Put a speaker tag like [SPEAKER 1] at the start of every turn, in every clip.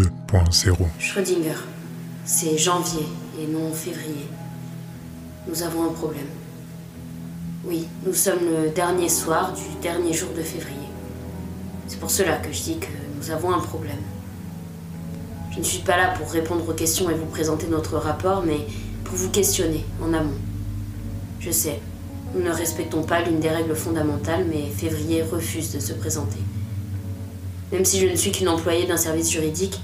[SPEAKER 1] 2.0
[SPEAKER 2] Schrödinger, c'est janvier et non février. Nous avons un problème. Oui, nous sommes le dernier soir du dernier jour de février. C'est pour cela que je dis que nous avons un problème. Je ne suis pas là pour répondre aux questions et vous présenter notre rapport, mais pour vous questionner en amont. Je sais, nous ne respectons pas l'une des règles fondamentales, mais février refuse de se présenter. Même si je ne suis qu'une employée d'un service juridique,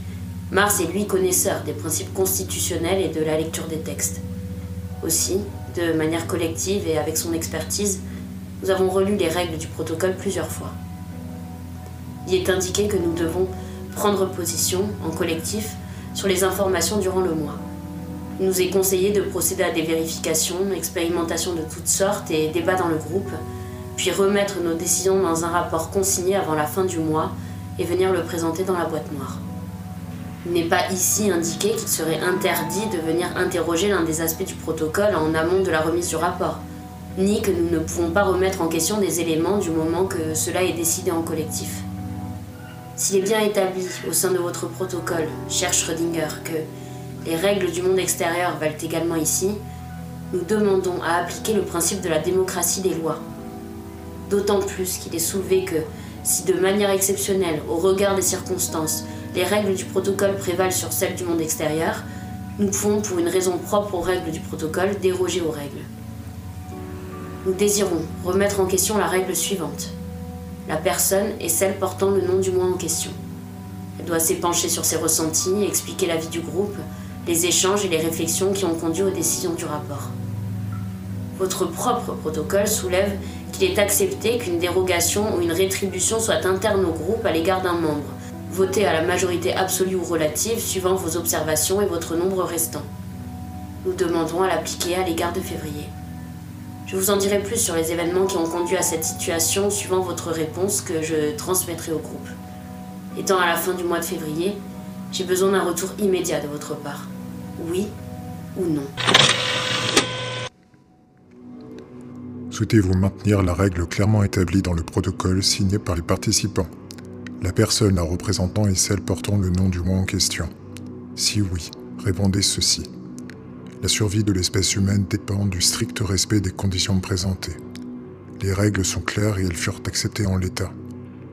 [SPEAKER 2] Mars est lui connaisseur des principes constitutionnels et de la lecture des textes. Aussi, de manière collective et avec son expertise, nous avons relu les règles du protocole plusieurs fois. Il est indiqué que nous devons prendre position en collectif sur les informations durant le mois. Il nous est conseillé de procéder à des vérifications, expérimentations de toutes sortes et débats dans le groupe, puis remettre nos décisions dans un rapport consigné avant la fin du mois et venir le présenter dans la boîte noire. Il n'est pas ici indiqué qu'il serait interdit de venir interroger l'un des aspects du protocole en amont de la remise du rapport, ni que nous ne pouvons pas remettre en question des éléments du moment que cela est décidé en collectif. S'il est bien établi au sein de votre protocole, cher Schrödinger, que les règles du monde extérieur valent également ici, nous demandons à appliquer le principe de la démocratie des lois. D'autant plus qu'il est soulevé que, si de manière exceptionnelle, au regard des circonstances, les règles du protocole prévalent sur celles du monde extérieur, nous pouvons, pour une raison propre aux règles du protocole, déroger aux règles. Nous désirons remettre en question la règle suivante. La personne est celle portant le nom du mois en question. Elle doit s'épancher sur ses ressentis, expliquer la vie du groupe, les échanges et les réflexions qui ont conduit aux décisions du rapport. Votre propre protocole soulève qu'il est accepté qu'une dérogation ou une rétribution soit interne au groupe à l'égard d'un membre, votée à la majorité absolue ou relative suivant vos observations et votre nombre restant. Nous demandons à l'appliquer à l'égard de février. Je vous en dirai plus sur les événements qui ont conduit à cette situation suivant votre réponse que je transmettrai au groupe. Étant à la fin du mois de février, j'ai besoin d'un retour immédiat de votre part. Oui ou non.
[SPEAKER 1] Souhaitez-vous maintenir la règle clairement établie dans le protocole signé par les participants? La personne à représentant est celle portant le nom du mois en question. Si oui, répondez ceci. La survie de l'espèce humaine dépend du strict respect des conditions présentées. Les règles sont claires et elles furent acceptées en l'état.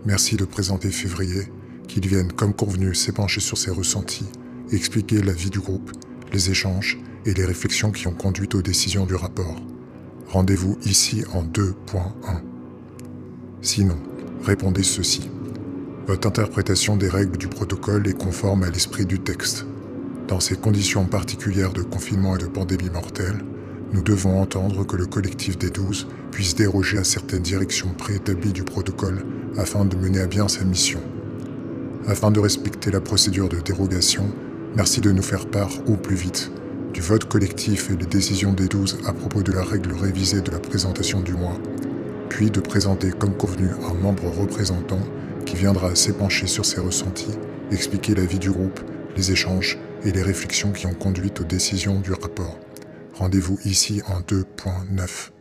[SPEAKER 1] Merci de présenter février, qu'il vienne comme convenu s'épancher sur ses ressentis expliquer la vie du groupe, les échanges et les réflexions qui ont conduit aux décisions du rapport. Rendez-vous ici en 2.1. Sinon, répondez ceci. Votre interprétation des règles du protocole est conforme à l'esprit du texte. Dans ces conditions particulières de confinement et de pandémie mortelle, nous devons entendre que le collectif des douze puisse déroger à certaines directions préétablies du protocole afin de mener à bien sa mission. Afin de respecter la procédure de dérogation, merci de nous faire part au plus vite du vote collectif et des décisions des douze à propos de la règle révisée de la présentation du mois, puis de présenter comme convenu un membre représentant qui viendra s'épancher sur ses ressentis, expliquer la vie du groupe, les échanges et les réflexions qui ont conduit aux décisions du rapport. Rendez-vous ici en 2.9.